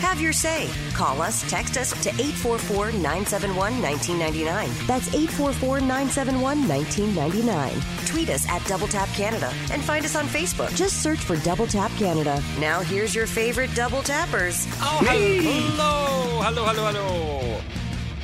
Have your say. Call us, text us to 844 971 1999. That's 844 971 1999. Tweet us at Double Tap Canada and find us on Facebook. Just search for Double Tap Canada. Now, here's your favorite double tappers. Oh, hello, hello, hello, hello.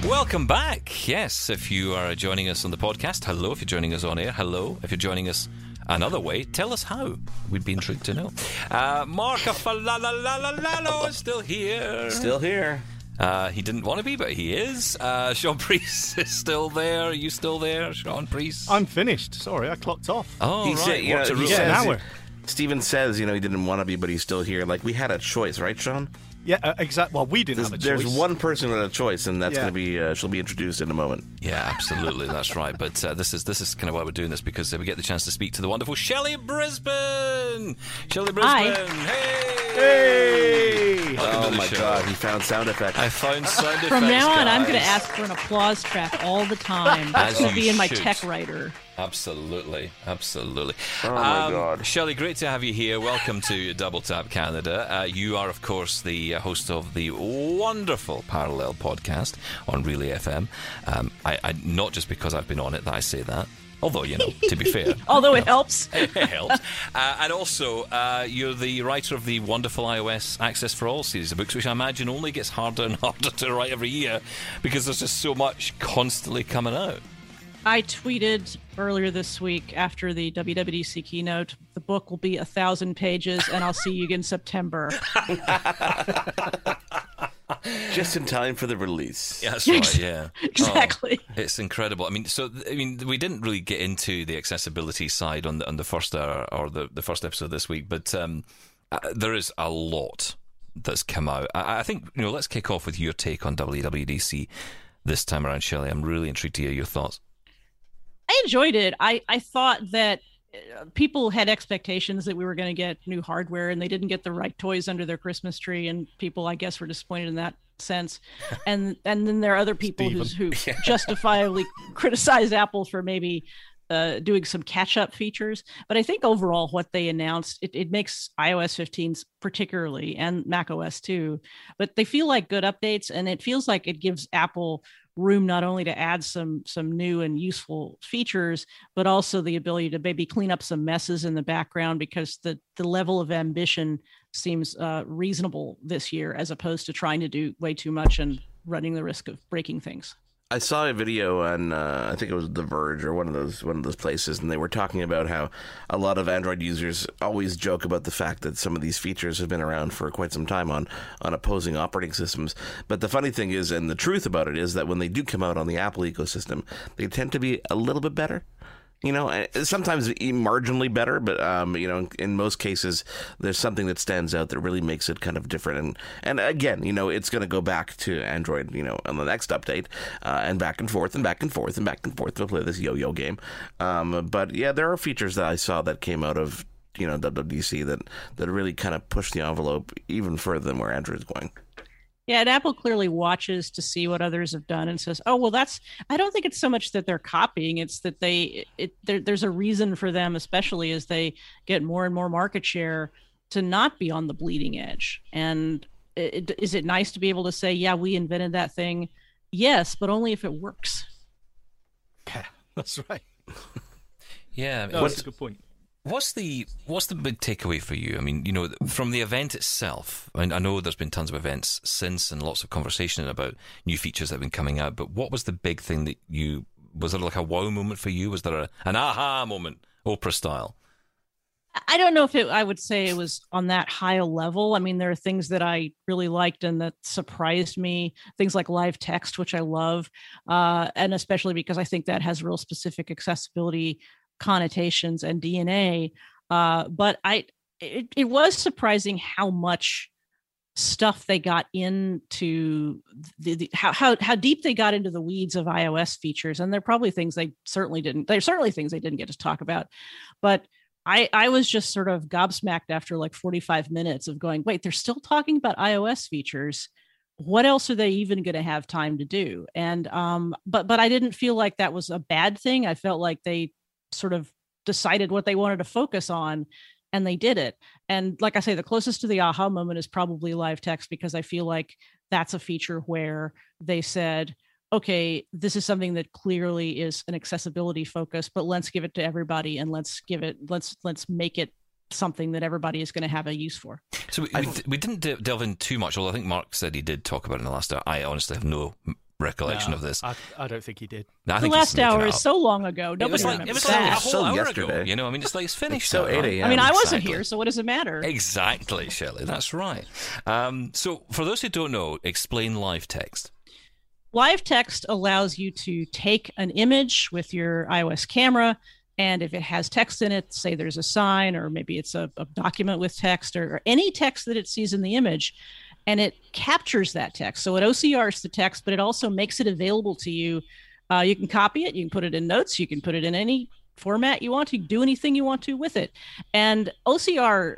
Welcome back. Yes, if you are joining us on the podcast, hello. If you're joining us on air, hello. If you're joining us another way, tell us how. We'd be intrigued to know. Uh, Mark Aflalo is still here. Still here. Uh, he didn't want to be, but he is. Uh, Sean Priest is still there. Are you still there, Sean Priest? I'm finished. Sorry, I clocked off. oh, he right. said, you know, a rule? Yeah, an says- hour. Steven says, you know, he didn't want to be, but he's still here. Like we had a choice, right, Sean? Yeah, uh, exactly. Well, we didn't There's, have a choice. there's one person with a choice, and that's Yeah. going to be. Uh, she'll be introduced in a moment. Yeah, absolutely, that's right. But uh, this is this is kind of why we're doing this because uh, we get the chance to speak to the wonderful Shelley Brisbane. Shelley Brisbane, Hi. hey! Hey! Welcome to oh the my show. God, he found sound effects. I found sound effects. From now on, I'm going to guys. ask for an applause track all the time. That's As going to you be in my should. tech writer. Absolutely, absolutely. Oh my um, God. Shelley, great to have you here. Welcome to Double Tap Canada. Uh, you are, of course, the uh, host of the wonderful Parallel podcast on Relay FM. Um, I, I, not just because I've been on it that I say that. Although, you know, to be fair, Although it helps. it helps. Uh, and also, uh, you're the writer of the wonderful iOS Access for All series of books, which I imagine only gets harder and harder to write every year because there's just so much constantly coming out. I tweeted earlier this week after the WWDC keynote, the book will be a thousand pages, and I'll see you in September. Just in time for the release. Yeah, that's right. Yeah, Exactly. Oh, it's incredible. I mean, so I mean, we didn't really get into the accessibility side on the on the first hour or the the first episode this week, but um, uh, there is a lot that's come out. I, I think you know. Let's kick off with your take on WWDC this time around, Shelley. I'm really intrigued to hear your thoughts. I enjoyed it. I, I thought that uh, people had expectations that we were going to get new hardware and they didn't get the right toys under their Christmas tree. And people, I guess, were disappointed in that sense. And and then there are other people who justifiably criticize Apple for maybe uh, doing some catch up features. But I think overall, what they announced, it, it makes iOS 15s particularly and Mac OS too, but they feel like good updates. And it feels like it gives Apple room not only to add some some new and useful features but also the ability to maybe clean up some messes in the background because the the level of ambition seems uh, reasonable this year as opposed to trying to do way too much and running the risk of breaking things I saw a video on uh, I think it was The Verge or one of those one of those places, and they were talking about how a lot of Android users always joke about the fact that some of these features have been around for quite some time on on opposing operating systems. But the funny thing is, and the truth about it is that when they do come out on the Apple ecosystem, they tend to be a little bit better. You know, sometimes marginally better, but um, you know, in most cases, there's something that stands out that really makes it kind of different. And and again, you know, it's going to go back to Android, you know, on the next update, uh, and back and forth and back and forth and back and forth. We'll play this yo-yo game. Um, but yeah, there are features that I saw that came out of you know WWDC that that really kind of pushed the envelope even further than where Android's going. Yeah and apple clearly watches to see what others have done and says oh well that's i don't think it's so much that they're copying it's that they it there, there's a reason for them especially as they get more and more market share to not be on the bleeding edge and it, is it nice to be able to say yeah we invented that thing yes but only if it works Yeah, That's right. Yeah, No, that's a good point. What's the what's the big takeaway for you? I mean, you know, from the event itself. I, mean, I know there's been tons of events since and lots of conversation about new features that have been coming out. But what was the big thing that you was there like a wow moment for you? Was there a, an aha moment, Oprah style? I don't know if it, I would say it was on that high a level. I mean, there are things that I really liked and that surprised me. Things like live text, which I love, uh, and especially because I think that has real specific accessibility connotations and DNA. Uh, but I, it, it was surprising how much stuff they got into the, the how, how how deep they got into the weeds of iOS features and they're probably things they certainly didn't they're certainly things they didn't get to talk about but I, I was just sort of gobsmacked after like 45 minutes of going, wait, they're still talking about iOS features. What else are they even going to have time to do? And um, but but I didn't feel like that was a bad thing. I felt like they sort of decided what they wanted to focus on and they did it. And like I say, the closest to the aha moment is probably live text because I feel like that's a feature where they said, okay, this is something that clearly is an accessibility focus, but let's give it to everybody and let's give it let's let's make it something that everybody is going to have a use for. So we, we, we didn't de- delve in too much, although I think Mark said he did talk about it in the last hour. I honestly have no recollection No, of this. I, I don't think he did. No, I the think last hour is so long ago. It was like, it was that. like a whole So hour yesterday. ago. You know, I mean, it's like it's finished. so now, 8 right? a.m. I mean, I wasn't Exactly. here, so what does it matter? Exactly, Shelley. That's right. Um, so, for those who don't know, explain live text. Live text allows you to take an image with your iOS camera, and if it has text in it, say there's a sign, or maybe it's a, a document with text, or, or any text that it sees in the image, and it captures that text. So it OCRs the text, but it also makes it available to you. Uh, you can copy it, you can put it in notes, you can put it in any format you want to, do anything you want to with it. And OCR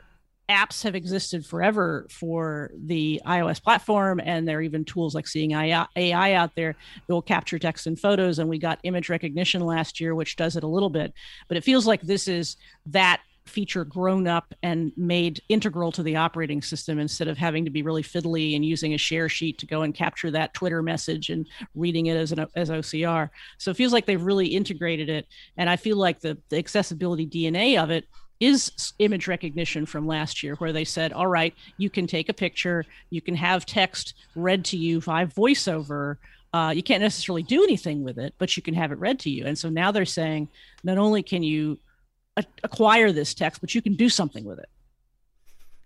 apps have existed forever for the iOS platform, and there are even tools like Seeing AI out there that will capture text and photos. And we got image recognition last year, which does it a little bit. But it feels like this is that feature grown up and made integral to the operating system instead of having to be really fiddly and using a share sheet to go and capture that Twitter message and reading it as an as OCR. So it feels like they've really integrated it, and I feel like the, the accessibility DNA of it is image recognition from last year where they said all right you can take a picture you can have text read to you via voiceover. Uh, you can't necessarily do anything with it but you can have it read to you. And so now they're saying not only can you acquire this text but you can do something with it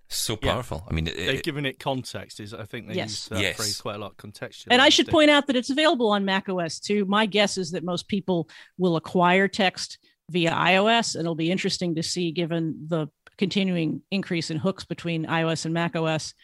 So Yeah. powerful. I mean, it, They've it- given it context. Is I think they Yes. use that Yes. phrase quite a lot. Contextual. and i should point out that it's available on mac os too my guess is that most people will acquire text via ios and it'll be interesting to see given the continuing increase in hooks between ios and mac os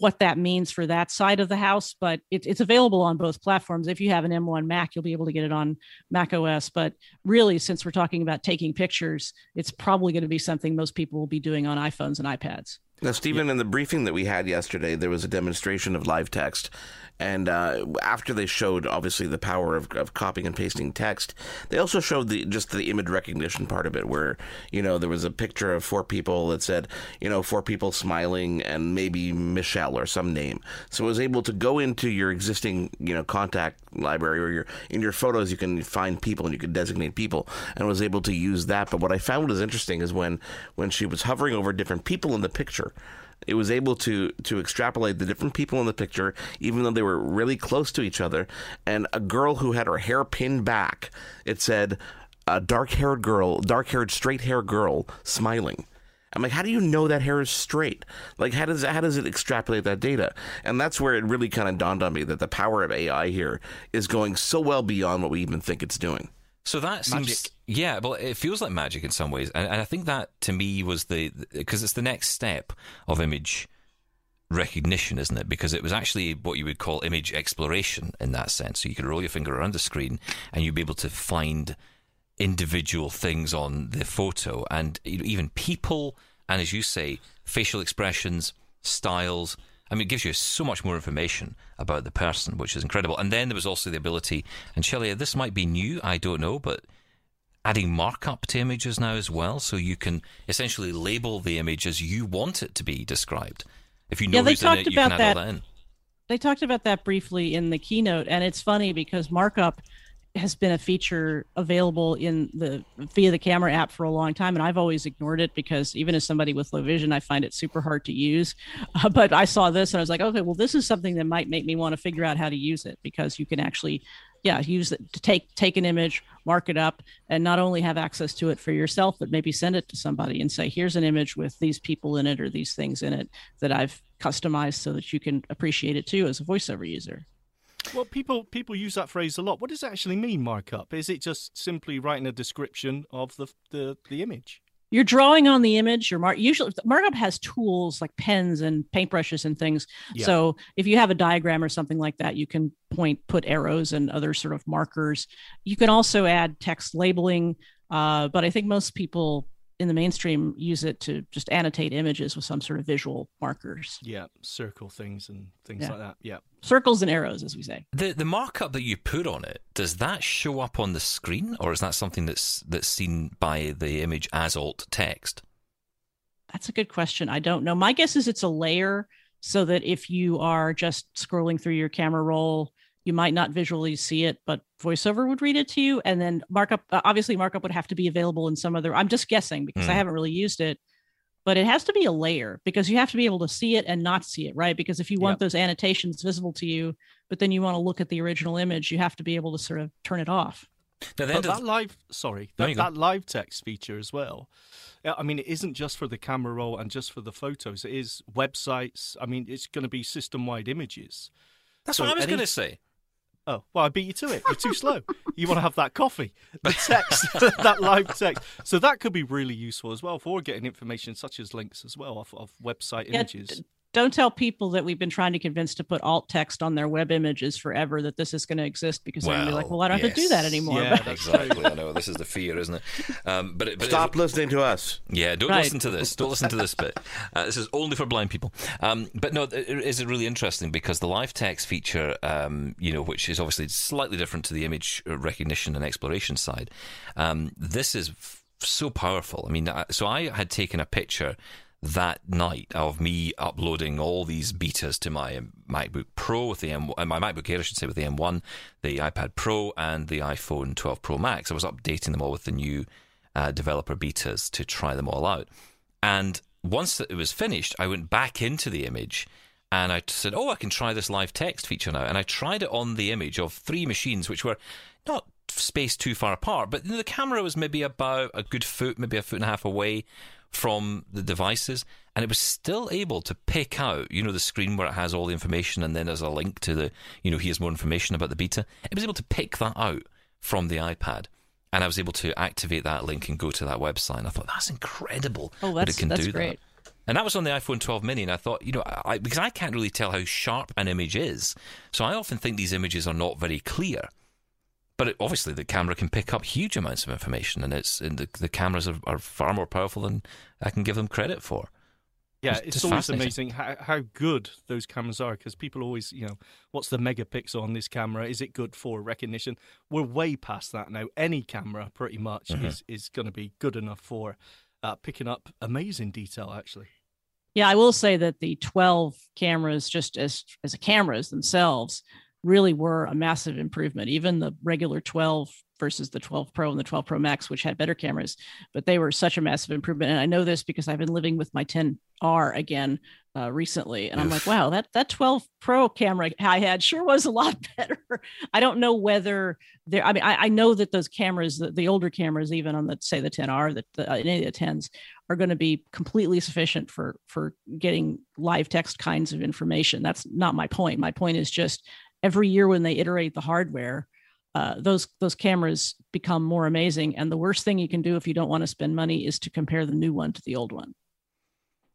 what that means for that side of the house but it, it's available on both platforms. If you have an m1 mac you'll be able to get it on mac os but really since we're talking about taking pictures it's probably going to be something most people will be doing on iphones and ipads. Now, Stephen, in the briefing that we had yesterday, there was a demonstration of live text. And uh, after they showed, obviously, the power of, of copying and pasting text, they also showed the just the image recognition part of it, where, you know, there was a picture of four people that said, you know, four people smiling and maybe Michelle or some name. So it was able to go into your existing, you know, contact library or your in your photos, you can find people and you can designate people, and was able to use that. But what I found was interesting is when when she was hovering over different people in the picture it was able to to extrapolate the different people in the picture even though they were really close to each other and a girl who had her hair pinned back it said a dark-haired girl dark-haired straight-haired girl smiling I'm like, how do you know that hair is straight? Like, how does how does it extrapolate that data? And that's where it really kind of dawned on me that the power of AI here is going so well beyond what we even think it's doing. So that seems, Magic. Yeah, well, it feels like magic in some ways, and, and I think that to me was the because it's the next step of image recognition, isn't it? Because it was actually what you would call image exploration in that sense. So you could roll your finger around the screen, and you'd be able to find individual things on the photo, and even people, and as you say, facial expressions, styles. I mean, it gives you so much more information about the person, which is incredible. And then there was also the ability, and Shelley, this might be new, I don't know, but adding markup to images now as well, so you can essentially label the image as you want it to be described. If you know Yeah, they talked it, you can about that. that in. they talked about that briefly in the keynote and it's funny because markup has been a feature available in the via the camera app for a long time and i've always ignored it because even as somebody with low vision i find it super hard to use uh, but i saw this and i was like okay well this is something that might make me want to figure out how to use it because you can actually yeah use it to take take an image mark it up and not only have access to it for yourself but maybe send it to somebody and say here's an image with these people in it or these things in it that i've customized so that you can appreciate it too as a voiceover user Well, people people use that phrase a lot. What does it actually mean, markup? Is it just simply writing a description of the the, the image? You're drawing on the image. Your mark usually markup has tools like pens and paintbrushes and things. Yeah. so if you have a diagram or something like that you can point put arrows and other sort of markers. You can also add text labeling uh, but i think most people in the mainstream use it to just annotate images with some sort of visual markers. Yeah, circle things and things Yeah. like that. Yeah. Circles and arrows, as we say. The the markup that you put on it does that show up on the screen, or is that something that's that's seen by the image as alt text? That's a good question. I don't know. My guess is it's a layer so that if you are just scrolling through your camera roll, you might not visually see it, but voiceover would read it to you. And then markup, uh, obviously, markup would have to be available in some other. I'm just guessing because I Hmm. haven't really used it, but it has to be a layer because you have to be able to see it and not see it, right? Because if you want Yep. those annotations visible to you, but then you want to look at the original image, you have to be able to sort of turn it off. Now, the But end of that live, sorry, that, that live text feature as well. Yeah, I mean, it isn't just for the camera roll and just for the photos. It is websites. I mean, it's going to be system-wide images. that's so what I was any- going to say. Oh, well, I beat you to it. You're too slow. You want to have that coffee, the text, that live text. So that could be really useful as well for getting information such as links as well off of website Yeah, images. D- don't tell people that we've been trying to convince to put alt text on their web images forever that this is going to exist because they're going to be like, well, I don't have to do that anymore. Yeah, But- exactly. I know this is the fear, isn't it? Um, but, it, but Stop listening to us. Yeah, don't Right. listen to this. Don't listen to this bit. Uh, this is only for blind people. Um, but no, is it, it is really interesting because the live text feature, um, you know, which is obviously slightly different to the image recognition and exploration side, um, this is f- so powerful. I mean, I- so I had taken a picture that night of me uploading all these betas to my MacBook Pro with the M, uh, my MacBook Air, I should say, with the M1, the iPad Pro, and the iPhone 12 Pro Max. I was updating them all with the new uh, developer betas to try them all out. And once it was finished, I went back into the image and I said, "Oh, I can try this live text feature now." And I tried it on the image of three machines, which were not spaced too far apart, but the camera was maybe about a good foot, maybe a foot and a half away from the devices, and it was still able to pick out, you know, the screen where it has all the information, and then there's a link to the, you know, here's more information about the beta. It was able to pick that out from the iPad. And I was able to activate that link and go to that website. And I thought that's incredible. Oh, that it can that's do great. that. And that was on the iPhone 12 mini, and I thought, you know, I, because I can't really tell how sharp an image is, so I often think these images are not very clear. But it, obviously, the camera can pick up huge amounts of information, and it's and the, the cameras are, are far more powerful than I can give them credit for. Yeah, It's it's, just always fascinating. amazing how, how good those cameras are because people always, you know, what's the megapixel on this camera? Is it good for recognition? We're way past that now. Any camera, pretty much, Mm-hmm. is, is going to be good enough for uh, picking up amazing detail, actually. Yeah, I will say that the 12 cameras, just as as cameras themselves, really were a massive improvement. Even the regular 12 versus the 12 Pro and the 12 Pro Max, which had better cameras, but they were such a massive improvement. And I know this because I've been living with my 10R again uh, recently, and I'm like, wow, that that 12 Pro camera I had sure was a lot better. I don't know whether there. I mean, I, I know that those cameras, the, the older cameras, even on the say the 10R, that the, uh, any of the 10s, are going to be completely sufficient for for getting live text kinds of information. That's not my point. My point is just every year when they iterate the hardware, uh, those those cameras become more amazing. And the worst thing you can do if you don't want to spend money is to compare the new one to the old one.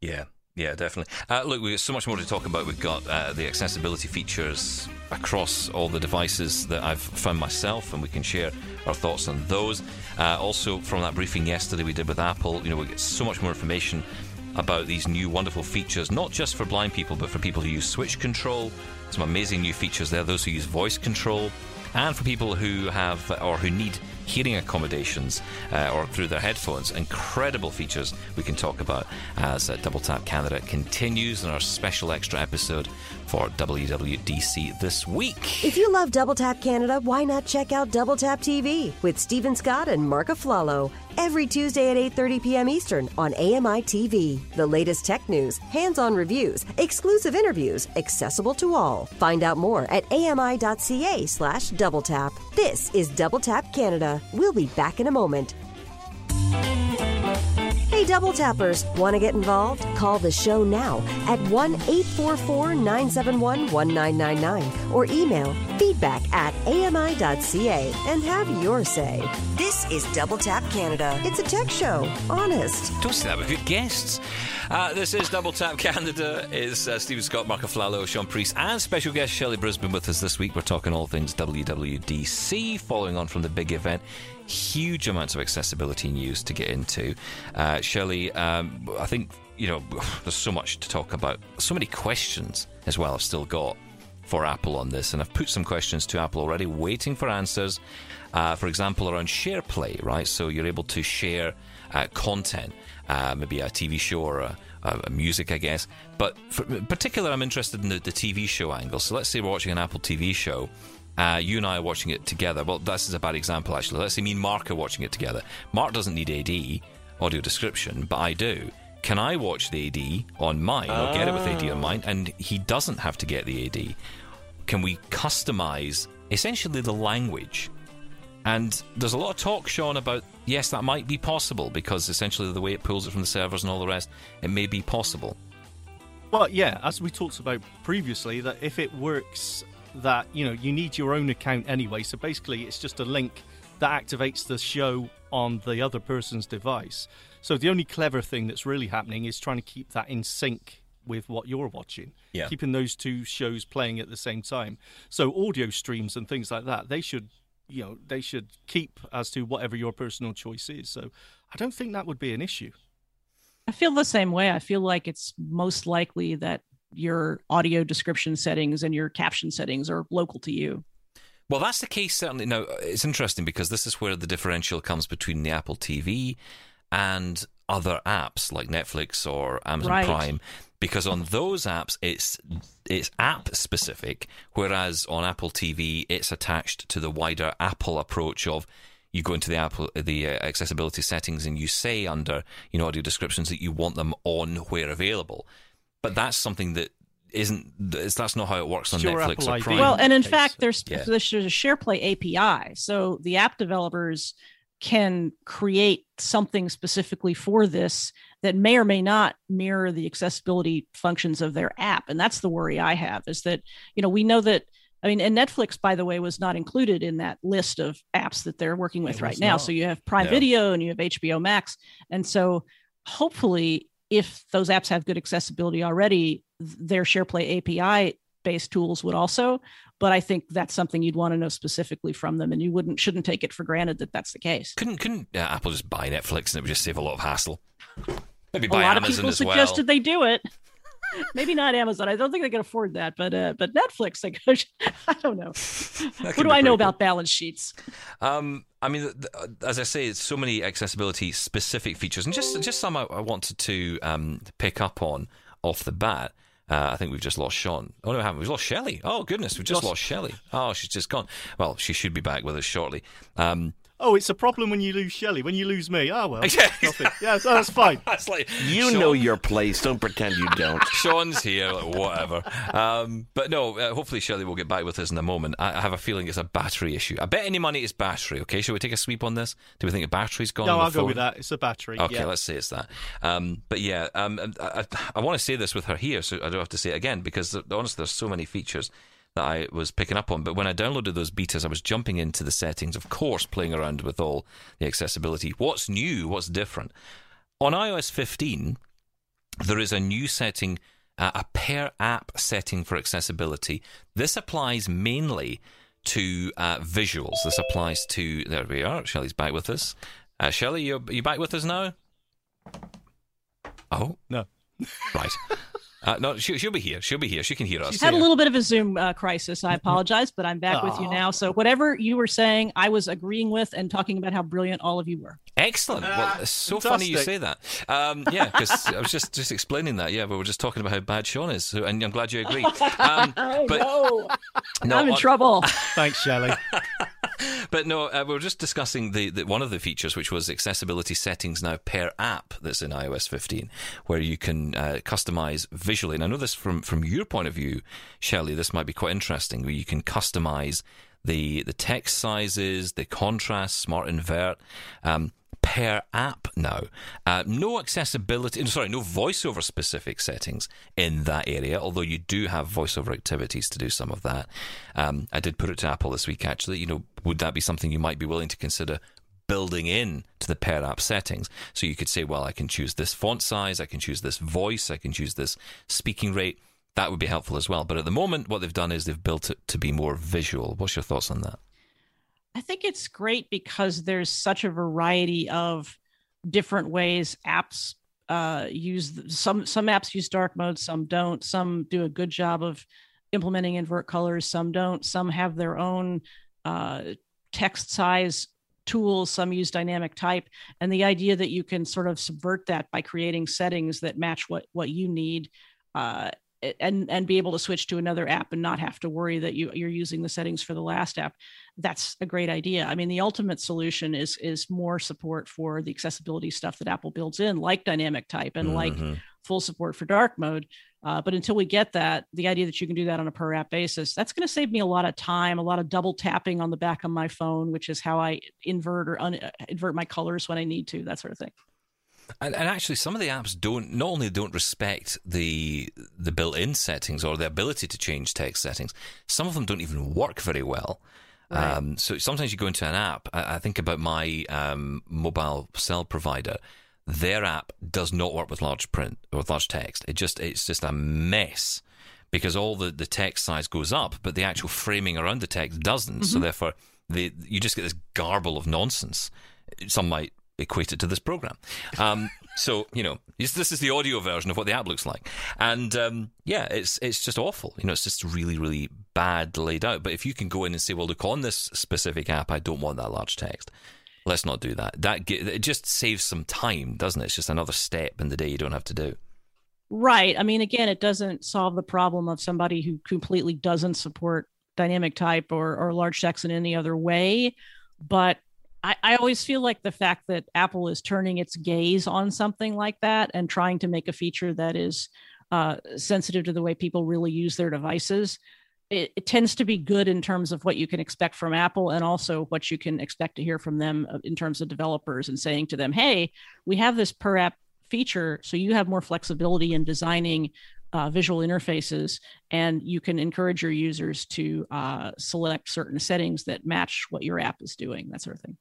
Yeah, yeah, definitely. Uh, look, we've got so much more to talk about. We've got uh, the accessibility features across all the devices that I've found myself, and we can share our thoughts on those. Uh, also, from that briefing yesterday we did with Apple, you know, we get so much more information about these new wonderful features, not just for blind people, but for people who use switch control. Some amazing new features there. Those who use voice control, and for people who have or who need hearing accommodations uh, or through their headphones. Incredible features we can talk about as uh, Double Tap Canada continues in our special extra episode for WWDC this week. If you love Double Tap Canada, why not check out Double Tap TV with Stephen Scott and Mark Aflalo every Tuesday at 8:30 p.m. Eastern on AMI TV. The latest tech news, hands-on reviews, exclusive interviews, accessible to all. Find out more at ami.ca/doubletap. This is Double Tap Canada. We'll be back in a moment. Double Tappers, want to get involved? Call the show now at 1 844 971 1999 or email Feedback at ami.ca and have your say. This is Double Tap Canada. It's a tech show. Honest. Don't say that. We've guests. Uh, this is Double Tap Canada. It's uh, Stephen Scott, Mark Aflalo, Sean Priest, and special guest Shelley Brisbane with us this week. We're talking all things WWDC, following on from the big event. Huge amounts of accessibility news to get into. Uh, Shelley, um, I think, you know, there's so much to talk about. So many questions as well I've still got for Apple on this, and I've put some questions to Apple already, waiting for answers. Uh, for example, around SharePlay, right? So you're able to share uh, content, uh, maybe a TV show or a, a music, I guess. But for, in particular, I'm interested in the, the TV show angle. So let's say we're watching an Apple TV show. Uh, you and I are watching it together. Well, this is a bad example, actually. Let's say me and Mark are watching it together. Mark doesn't need AD, audio description, but I do. Can I watch the AD on mine or get it with AD on mine? And he doesn't have to get the AD. Can we customize essentially the language? And there's a lot of talk, Sean, about yes, that might be possible because essentially the way it pulls it from the servers and all the rest, it may be possible. Well, yeah, as we talked about previously, that if it works, that you know you need your own account anyway. So basically, it's just a link that activates the show on the other person's device. So the only clever thing that's really happening is trying to keep that in sync with what you're watching. Yeah. Keeping those two shows playing at the same time. So audio streams and things like that, they should you know, they should keep as to whatever your personal choice is. So I don't think that would be an issue. I feel the same way. I feel like it's most likely that your audio description settings and your caption settings are local to you. Well, that's the case, certainly. Now, it's interesting because this is where the differential comes between the Apple TV and other apps like Netflix or Amazon Right. Prime. Because on those apps, it's it's app specific, whereas on Apple TV, it's attached to the wider Apple approach of you go into the Apple the uh, accessibility settings and you say under you know audio descriptions that you want them on where available. But that's something that isn't that's that's not how it works on It's your Netflix Apple or ID. Prime. Well, and in case. fact, there's Yeah. there's a SharePlay API, so the app developers can create something specifically for this that may or may not mirror the accessibility functions of their app, and that's the worry I have. Is that you know we know that. I mean, and Netflix, by the way, was not included in that list of apps that they're working with It right was now. not. So you have Prime No. Video and you have HBO Max, and so hopefully, if those apps have good accessibility already, th- their SharePlay API based tools would also but i think that's something you'd want to know specifically from them and you wouldn't shouldn't take it for granted that that's the case Couldn't couldn't uh, Apple just buy Netflix and it would just save a lot of hassle? Maybe a buy lot Amazon of people suggested well. they do it maybe not amazon i don't think they can afford that but uh, but netflix like i don't know what do i know pretty about balance sheets. Um, I mean, th- th- as I say, it's so many accessibility specific features, and just just some I, I wanted to um, pick up on off the bat. Uh, I think we've just lost Sean. Oh no, we haven't. We've lost Shelley. Oh goodness, we've just Lost- lost Shelley. Oh, she's just gone. Well, she should be back with us shortly. Um, Oh, it's a problem when you lose Shelley. When you lose me, ah well, Yeah. nothing. Yeah, so that's fine. that's like You Sean- know your place. Don't pretend you don't. Sean's here, like, whatever. Um, but no, uh, hopefully Shelley will get back with us in a moment. I, I have a feeling it's a battery issue. I bet any money it's battery. Okay, shall we take a sweep on this? Do we think a battery's gone? No, I'll go with phone? that. It's a battery. Okay, yeah. let's say it's that. Um, but yeah, um, I, I, I want to say this with her here, so I don't have to say it again because honestly, there's so many features that I was picking up on. But when I downloaded those betas, I was jumping into the settings, of course, playing around with all the accessibility. What's new? What's different? On iOS 15, there is a new setting, uh, a per app setting for accessibility. This applies mainly to uh, visuals. This applies to. There we are. Shelley's back with us. Uh, Shelley, you you back with us now? Oh No. right. Uh, no, she, she'll be here. She'll be here. She can hear us. She's had a little bit of a Zoom uh, crisis. I apologize, but I'm back with you now. So whatever you were saying, I was agreeing with and talking about how brilliant all of you were. Excellent. Well, it's so funny you say that. Um, yeah, because I was just just explaining that. Yeah, we were just talking about how bad Sean is, so, and I'm glad you agree. Um, Oh but no, no, I'm in on- trouble. Thanks, Shelley. But no, uh, we were just discussing the, the one of the features, which was accessibility settings now per app that's in iOS 15, where you can uh, customize visually. And I know this from from your point of view, Shelley. This might be quite interesting, where you can customize the the text sizes, the contrast, smart invert. Um, per app now. Uh, no accessibility, sorry, no voiceover specific settings in that area, although you do have voiceover activities to do some of that. Um, I did put it to Apple this week, actually. You know, would that be something you might be willing to consider building in to the per app settings? So you could say, well, I can choose this font size, I can choose this voice, I can choose this speaking rate. That would be helpful as well. But at the moment, what they've done is they've built it to be more visual. What's your thoughts on that? I think it's great because there's such a variety of different ways apps uh, use some some apps use dark mode, some don't. Some do a good job of implementing invert colors, some don't. Some have their own uh, text size tools some use dynamic type and the idea that you can sort of subvert that by creating settings that match what what you need uh, and and be able to switch to another app and not have to worry that you you're using the settings for the last app that's a great idea. I mean the ultimate solution is is more support for the accessibility stuff that apple builds in like dynamic type and mm-hmm. like full support for dark mode. Uh, but until we get that the idea that you can do that on a per app basis that's going to save me a lot of time a lot of double tapping on the back of my phone which is how i invert or un- invert my colors when i need to that sort of thing and, and, actually, some of the apps don't not only don't respect the the built-in settings or the ability to change text settings. Some of them don't even work very well. Right. Um, so sometimes you go into an app. I, I think about my um, mobile cell provider. Their app does not work with large print or with large text. It just it's just a mess because all the, the text size goes up, but the actual framing around the text doesn't. Mm-hmm. So therefore, the, you just get this garble of nonsense. Some might equate it to this program. Um, so you know, this is the audio version of what the app looks like, and um, yeah, it's it's just awful. You know, it's just really really bad laid out. But if you can go in and say, well, look on this specific app, I don't want that large text. Let's not do that. That it just saves some time, doesn't it? It's just another step in the day you don't have to do. Right. I mean, again, it doesn't solve the problem of somebody who completely doesn't support dynamic type or, or large text in any other way. But I, I always feel like the fact that Apple is turning its gaze on something like that and trying to make a feature that is uh, sensitive to the way people really use their devices, it, it, tends to be good in terms of what you can expect from Apple and also what you can expect to hear from them uh, in terms of developers and saying to them, hey, we have this per app feature, so you have more flexibility in designing uh, visual interfaces, and you can encourage your users to uh, select certain settings that match what your app is doing, that sort of thing.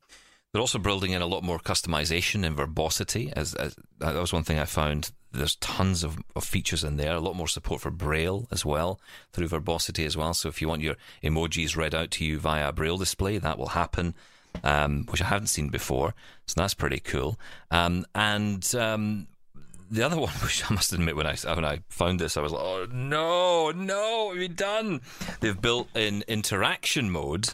They're also building in a lot more customization and verbosity. As, as that was one thing I found. There's tons of, of features in there. A lot more support for Braille as well through verbosity as well. So if you want your emojis read out to you via Braille display, that will happen. Um, which I haven't seen before, so that's pretty cool. Um, and um, the other one, which I must admit, when I when I found this, I was like, "Oh no, no, you done?" They've built in interaction mode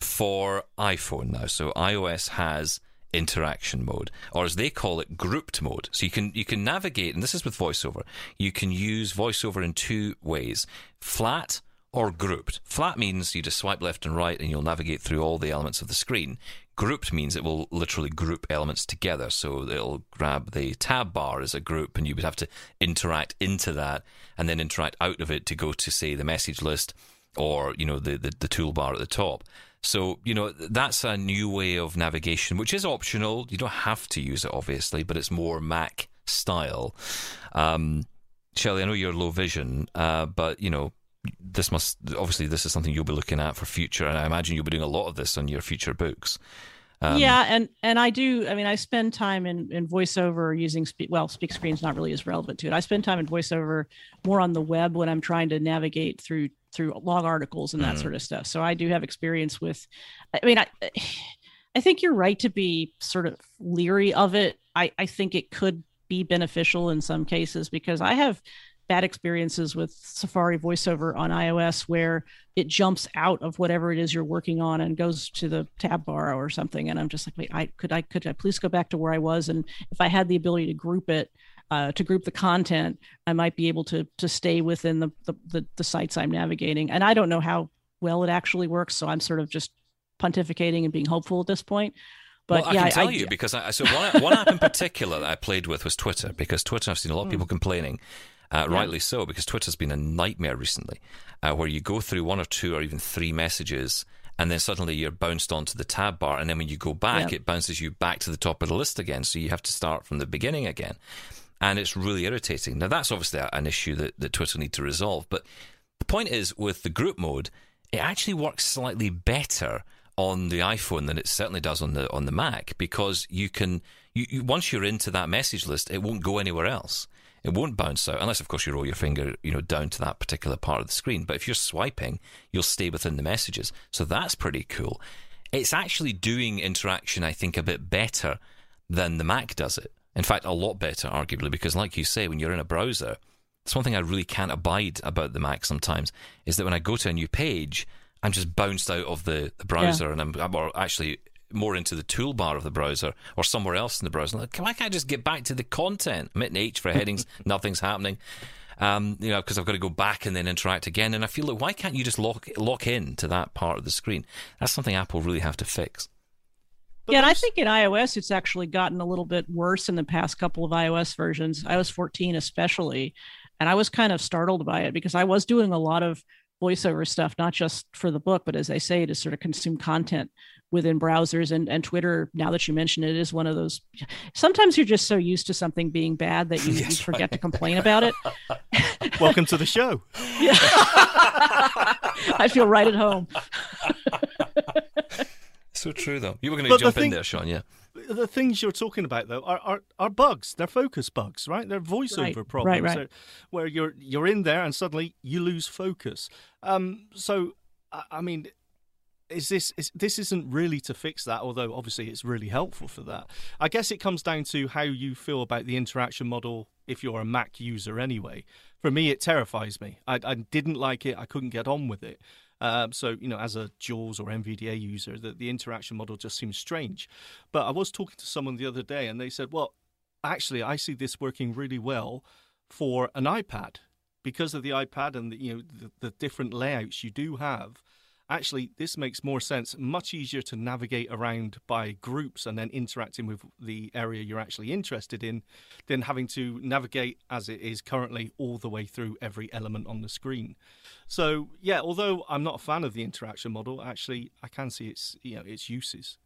for iPhone now. So iOS has interaction mode, or as they call it, grouped mode. So you can you can navigate, and this is with VoiceOver. You can use VoiceOver in two ways: flat or grouped. Flat means you just swipe left and right, and you'll navigate through all the elements of the screen. Grouped means it will literally group elements together. So it'll grab the tab bar as a group, and you would have to interact into that and then interact out of it to go to, say, the message list or, you know, the, the, the toolbar at the top. So, you know, that's a new way of navigation, which is optional. You don't have to use it, obviously, but it's more Mac style. Um, Shelley, I know you're low vision, uh, but, you know, this must obviously this is something you'll be looking at for future, and I imagine you'll be doing a lot of this on your future books. Um, yeah, and and I do. I mean, I spend time in in voiceover using speak. Well, speak screen's not really as relevant to it. I spend time in voiceover more on the web when I'm trying to navigate through through log articles and that mm. sort of stuff. So I do have experience with. I mean, I I think you're right to be sort of leery of it. I I think it could be beneficial in some cases because I have bad experiences with Safari voiceover on iOS where it jumps out of whatever it is you're working on and goes to the tab bar or something. And I'm just like, wait, I could I could I please go back to where I was? And if I had the ability to group it, uh, to group the content, I might be able to to stay within the, the the the sites I'm navigating. And I don't know how well it actually works, so I'm sort of just pontificating and being hopeful at this point. But well, yeah, I can tell I, you because I, so one, one app in particular that I played with was Twitter because Twitter I've seen a lot of people hmm. complaining uh, yeah. Rightly so, because Twitter's been a nightmare recently, uh, where you go through one or two or even three messages and then suddenly you're bounced onto the tab bar, and then when you go back, Yeah. it bounces you back to the top of the list again. So you have to start from the beginning again, and it's really irritating. Now that's obviously an issue that, that Twitter need to resolve. But the point is, with the group mode, it actually works slightly better on the iPhone than it certainly does on the on the Mac because you can you, you once you're into that message list, it won't go anywhere else. It won't bounce out unless, of course, you roll your finger, you know, down to that particular part of the screen. But if you're swiping, you'll stay within the messages. So that's pretty cool. It's actually doing interaction, I think, a bit better than the Mac does it. In fact, a lot better, arguably, because, like you say, when you're in a browser, it's one thing I really can't abide about the Mac sometimes is that when I go to a new page, I'm just bounced out of the, the browser and I'm, I'm or actually more into the toolbar of the browser or somewhere else in the browser. Like, why can't I just get back to the content? I'm hitting H for headings, nothing's happening. Um, you know, because I've got to go back and then interact again. And I feel like, why can't you just lock lock in to that part of the screen? That's something Apple really have to fix. But yeah, and I think in iOS it's actually gotten a little bit worse in the past couple of iOS versions, iOS 14 especially. And I was kind of startled by it because I was doing a lot of voiceover stuff, not just for the book, but as I say, to sort of consume content within browsers and, and Twitter. Now that you mention it, is one of those. Sometimes you're just so used to something being bad that you, you Yes, forget to complain about it. Welcome to the show. Yeah. I feel right at home. So true, though. You were going But to the jump in there, Sean. Yeah. the things you're talking about though are, are, are bugs. They're focus bugs, right? They're voiceover Right, right, problems right. So- where you're you're in there and suddenly you lose focus. Um, so I, I mean, is this is, this isn't really to fix that? Although obviously it's really helpful for that. I guess it comes down to how you feel about the interaction model if you're a Mac user anyway. For me, it terrifies me. I, I didn't like it. I couldn't get on with it. Um, so, you know, as a JAWS or NVDA user, the, the interaction model just seems strange. But I was talking to someone the other day and they said, well, actually, I see this working really well for an iPad because of the iPad and the, you know the, the different layouts you do have. Actually, this makes more sense, much easier to navigate around by groups and then interacting with the area you're actually interested in than having to navigate as it is currently all the way through every element on the screen. So, yeah, although I'm not a fan of the interaction model, actually I can see its you know its uses.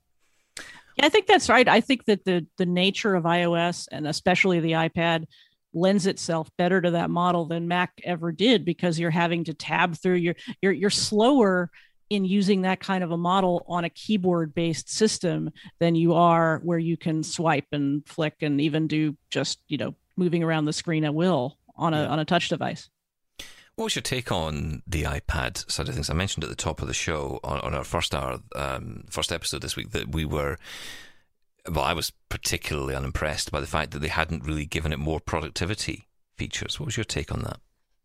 Yeah, I think that's right. I think that the the nature of iOS and especially the iPad lends itself better to that model than Mac ever did because you're having to tab through your you're you're slower in using that kind of a model on a keyboard based system than you are where you can swipe and flick and even do just, you know, moving around the screen at will on a on a touch device. What was your take on the iPad side of things? I mentioned at the top of the show on, on our first hour, um, first episode this week that we were. Well, I was particularly unimpressed by the fact that they hadn't really given it more productivity features. What was your take on that?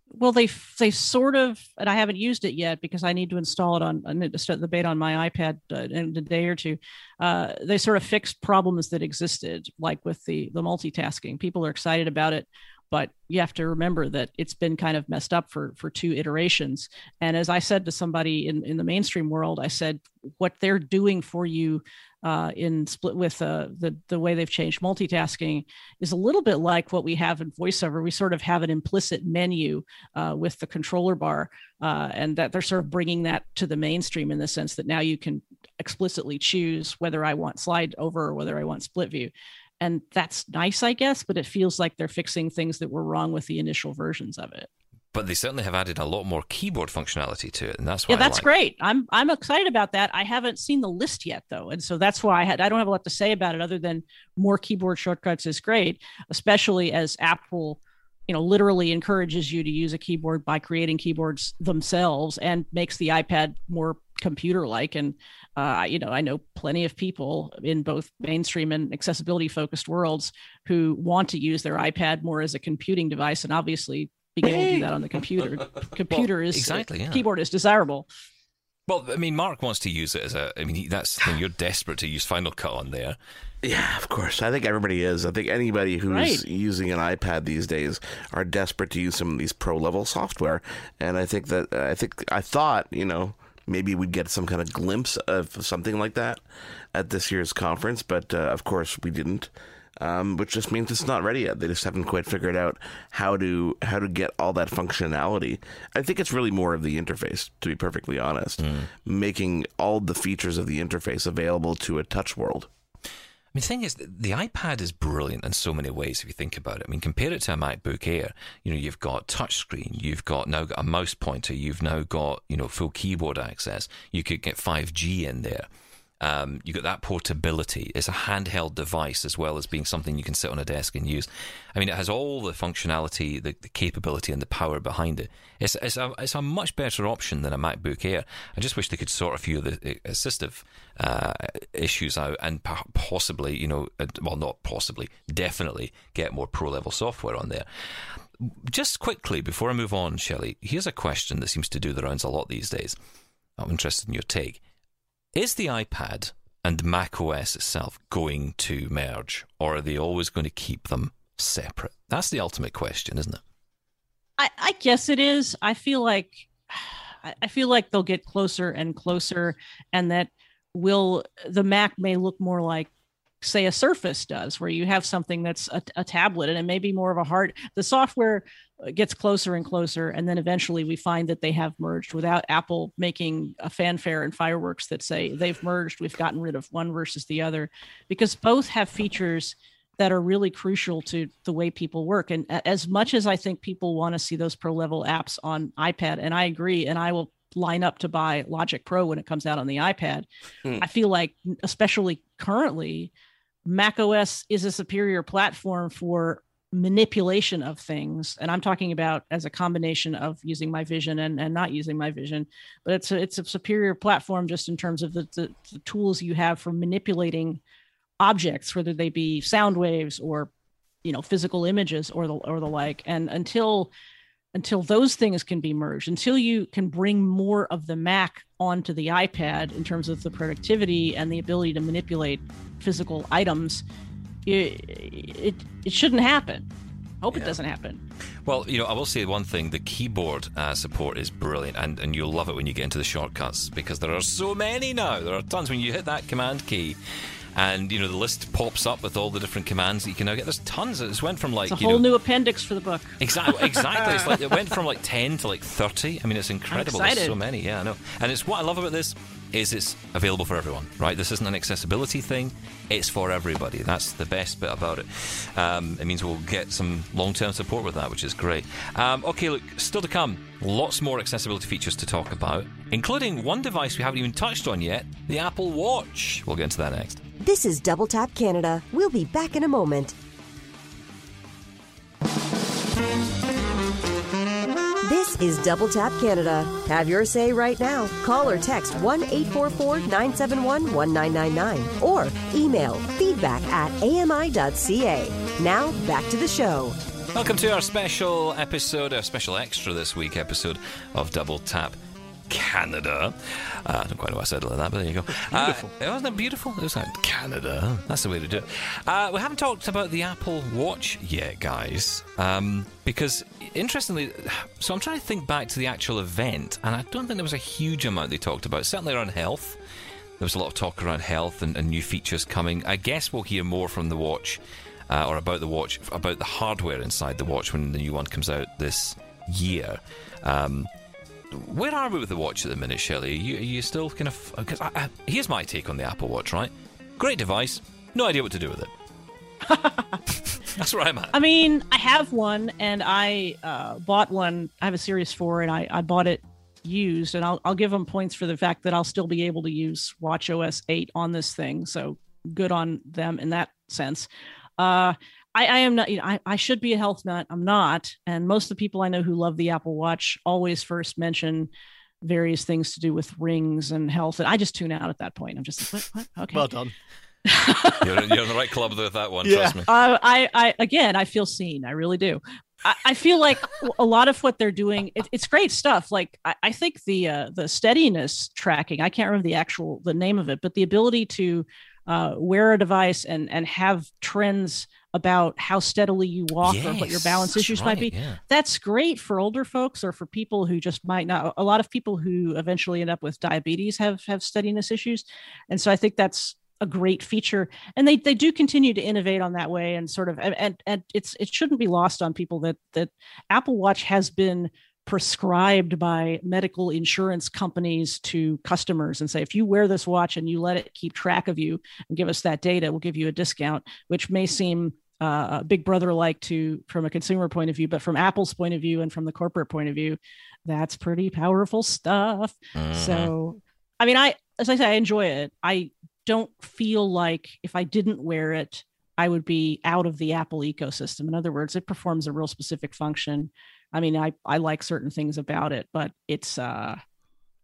Well, they they sort of, and I haven't used it yet because I need to install it on. The beta on my iPad uh, in a day or two. Uh, they sort of fixed problems that existed, like with the the multitasking. People are excited about it, but you have to remember that it's been kind of messed up for for two iterations. And as I said to somebody in in the mainstream world, I said what they're doing for you uh, in split with uh, the the way they've changed multitasking is a little bit like what we have in voiceover. We sort of have an implicit menu uh, with the controller bar, uh, and that they're sort of bringing that to the mainstream in the sense that now you can explicitly choose whether I want slide over or whether I want split view. And that's nice, I guess, but it feels like they're fixing things that were wrong with the initial versions of it. But they certainly have added a lot more keyboard functionality to it, and that's why Yeah, that's like. great. I'm I'm excited about that. I haven't seen the list yet though, and so that's why I had I don't have a lot to say about it other than more keyboard shortcuts is great, especially as Apple, you know, literally encourages you to use a keyboard by creating keyboards themselves and makes the iPad more computer-like. And uh, you know, I know plenty of people in both mainstream and accessibility-focused worlds who want to use their iPad more as a computing device, and obviously being able to do that on the computer computer is exactly, yeah. keyboard is desirable Well, I mean, Mark wants to use it as a. I mean, that's the thing. You're desperate to use Final Cut on there. Yeah, of course. I think everybody is. I think anybody who's Right. using an iPad these days are desperate to use some of these pro level software. And I think that I think I thought you know maybe we'd get some kind of glimpse of something like that at this year's conference, but uh, of course we didn't. um, which just means it's not ready yet. They just haven't quite figured out how to how to get all that functionality. I think it's really more of the interface, to be perfectly honest, mm. making all the features of the interface available to a touch world. Mean, the thing is, the iPad is brilliant in so many ways if you think about it. I mean, compare it to a MacBook Air. You know, you've got touchscreen, you've got now got a mouse pointer, you've now got, you know, full keyboard access. You could get 5G in there. Um, you got that portability. It's a handheld device as well as being something you can sit on a desk and use. I mean, it has all the functionality, the, the capability, and the power behind it. It's, it's, a, it's a much better option than a MacBook Air. I just wish they could sort a few of the uh, assistive uh, issues out and possibly, you know, well, not possibly, definitely get more pro level software on there. Just quickly, before I move on, Shelley, here's a question that seems to do the rounds a lot these days. I'm interested in your take. Is the iPad and Mac OS itself going to merge, or are they always going to keep them separate? That's the ultimate question, isn't it? I, I guess it is. I feel like I feel like they'll get closer and closer, and that will the Mac may look more like say a surface does where you have something that's a, a, tablet and it may be more of a hard the software gets closer and closer and then eventually we find that they have merged without apple making a fanfare and fireworks that say they've merged we've gotten rid of one versus the other because both have features that are really crucial to the way people work and as much as i think people want to see those pro level apps on ipad and i agree and i will line up to buy logic pro when it comes out on the ipad hmm. i feel like especially currently mac os is a superior platform for manipulation of things. And i'm talking about as a combination of using my vision and, and not using my vision but it's a, it's a superior platform just in terms of the, the, the tools you have for manipulating objects whether they be sound waves or you know physical images or the or the like. And until until those things can be merged until you can bring more of the mac onto the ipad in terms of the productivity and the ability to manipulate physical items it, it, it shouldn't happen. Hope yeah. it doesn't happen. Well, you know, I will say one thing: the keyboard uh, support is brilliant, and, and you'll love it when you get into the shortcuts because there are so many now. There are tons. When you hit that command key, and you know the list pops up with all the different commands that you can now get. There's tons. It's went from like it's a whole know, new appendix for the book. Exactly, exactly. it's like it went from like ten to like thirty. I mean, it's incredible. There's so many. Yeah, I know. And it's what I love about this is it's available for everyone. Right? This isn't an accessibility thing. It's for everybody. That's the best bit about it. Um, it means we'll get some long-term support with that, which is great. Um, okay, look, still to come. Lots more accessibility features to talk about, including one device we haven't even touched on yet: the Apple Watch. We'll get into that next. This is Double Tap Canada. We'll be back in a moment. This is Double Tap Canada. Have your say right now. Call or text 1 844 971 1999 or email feedback at ami.ca. Now, back to the show. Welcome to our special episode, our special extra this week episode of Double Tap Canada. Uh, I don't quite know why I said it like that, but there you go. Beautiful. Uh, wasn't it beautiful? It was like Canada. That's the way to do it. Uh, we haven't talked about the Apple Watch yet, guys, um, because interestingly, so I'm trying to think back to the actual event, and I don't think there was a huge amount they talked about. Certainly around health. There was a lot of talk around health and, and new features coming. I guess we'll hear more from the watch, uh, or about the watch, about the hardware inside the watch when the new one comes out this year. Um, where are we with the watch at the minute, Shelly? Are you, are you still kind of? Because here's my take on the Apple Watch. Right, great device. No idea what to do with it. That's where I'm at. I mean, I have one, and I uh, bought one. I have a Series Four, and I, I bought it used, and I'll I'll give them points for the fact that I'll still be able to use Watch OS 8 on this thing. So good on them in that sense. Uh, I, I am not, you know, I, I should be a health nut. I'm not. And most of the people I know who love the Apple Watch always first mention various things to do with rings and health. And I just tune out at that point. I'm just like, what? what? Okay. Well done. you're, you're, in the right club with that one. Yeah. Trust me. Uh, I, I, again, I feel seen. I really do. I, I feel like a lot of what they're doing, it, it's great stuff. Like I, I think the uh, the steadiness tracking. I can't remember the actual the name of it, but the ability to uh, wear a device and and have trends about how steadily you walk yes, or what your balance issues right, might be. Yeah. That's great for older folks or for people who just might not. A lot of people who eventually end up with diabetes have have steadiness issues, and so I think that's a great feature and they they do continue to innovate on that way and sort of and and it's it shouldn't be lost on people that that apple watch has been prescribed by medical insurance companies to customers and say if you wear this watch and you let it keep track of you and give us that data we'll give you a discount which may seem uh, big brother like to from a consumer point of view but from apple's point of view and from the corporate point of view that's pretty powerful stuff. Mm-hmm. so i mean i as i say i enjoy it. I don't feel like if i didn't wear it i would be out of the apple ecosystem. In other words it performs a real specific function. I mean, I I like certain things about it, but it's uh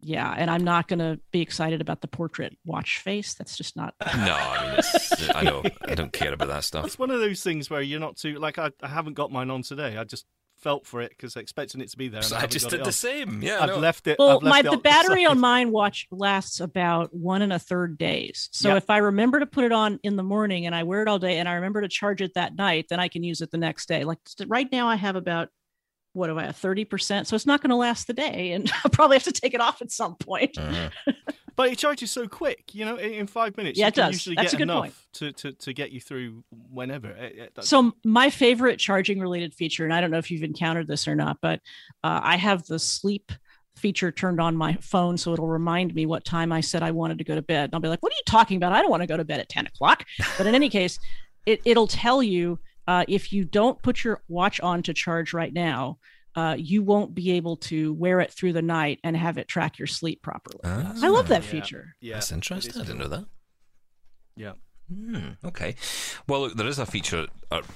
yeah, and I'm not going to be excited about the portrait watch face. That's just not. No, I mean, I know I don't care about that stuff. It's one of those things where you're not too like I, I haven't got mine on today. I just felt for it because expecting it to be there. So I, I just did the same. Yeah, I've left it. Well, left my it the battery on mine watch lasts about one and a third days. So yeah. if I remember to put it on in the morning and I wear it all day, and I remember to charge it that night, then I can use it the next day. Like right now, I have about what do I have, 30%? So it's not going to last the day. And I'll probably have to take it off at some point. Uh-huh. but it charges so quick, you know, in five minutes. Yeah, you it does. usually That's get a good enough point. To, to, to get you through whenever. So my favorite charging related feature, and I don't know if you've encountered this or not, but uh, I have the sleep feature turned on my phone so it'll remind me what time I said I wanted to go to bed. And I'll be like, what are you talking about? I don't want to go to bed at 10 o'clock. But in any case, it, it'll tell you uh, if you don't put your watch on to charge right now, uh, you won't be able to wear it through the night and have it track your sleep properly. Ah, I love that yeah. feature. Yeah, That's interesting. I didn't know that. Yeah. Hmm, okay. Well, look, there is a feature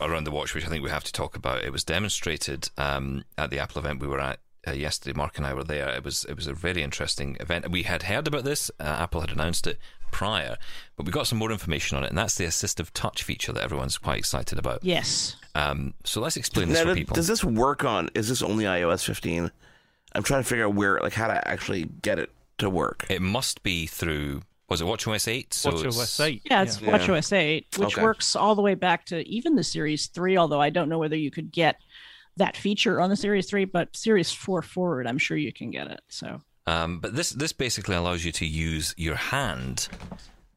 around the watch which I think we have to talk about. It was demonstrated um, at the Apple event we were at uh, yesterday. Mark and I were there. It was it was a very interesting event. We had heard about this. Uh, Apple had announced it prior, but we got some more information on it, and that's the assistive touch feature that everyone's quite excited about. Yes. Um, so let's explain this now, for people. Does this work on? Is this only iOS 15? I'm trying to figure out where, like, how to actually get it to work. It must be through. Was it WatchOS 8? So WatchOS 8. Yeah, it's Yeah. WatchOS 8, which Okay. works all the way back to even the Series 3, although I don't know whether you could get that feature on the Series 3, but Series 4 forward, I'm sure you can get it. So Um, but this this basically allows you to use your hand,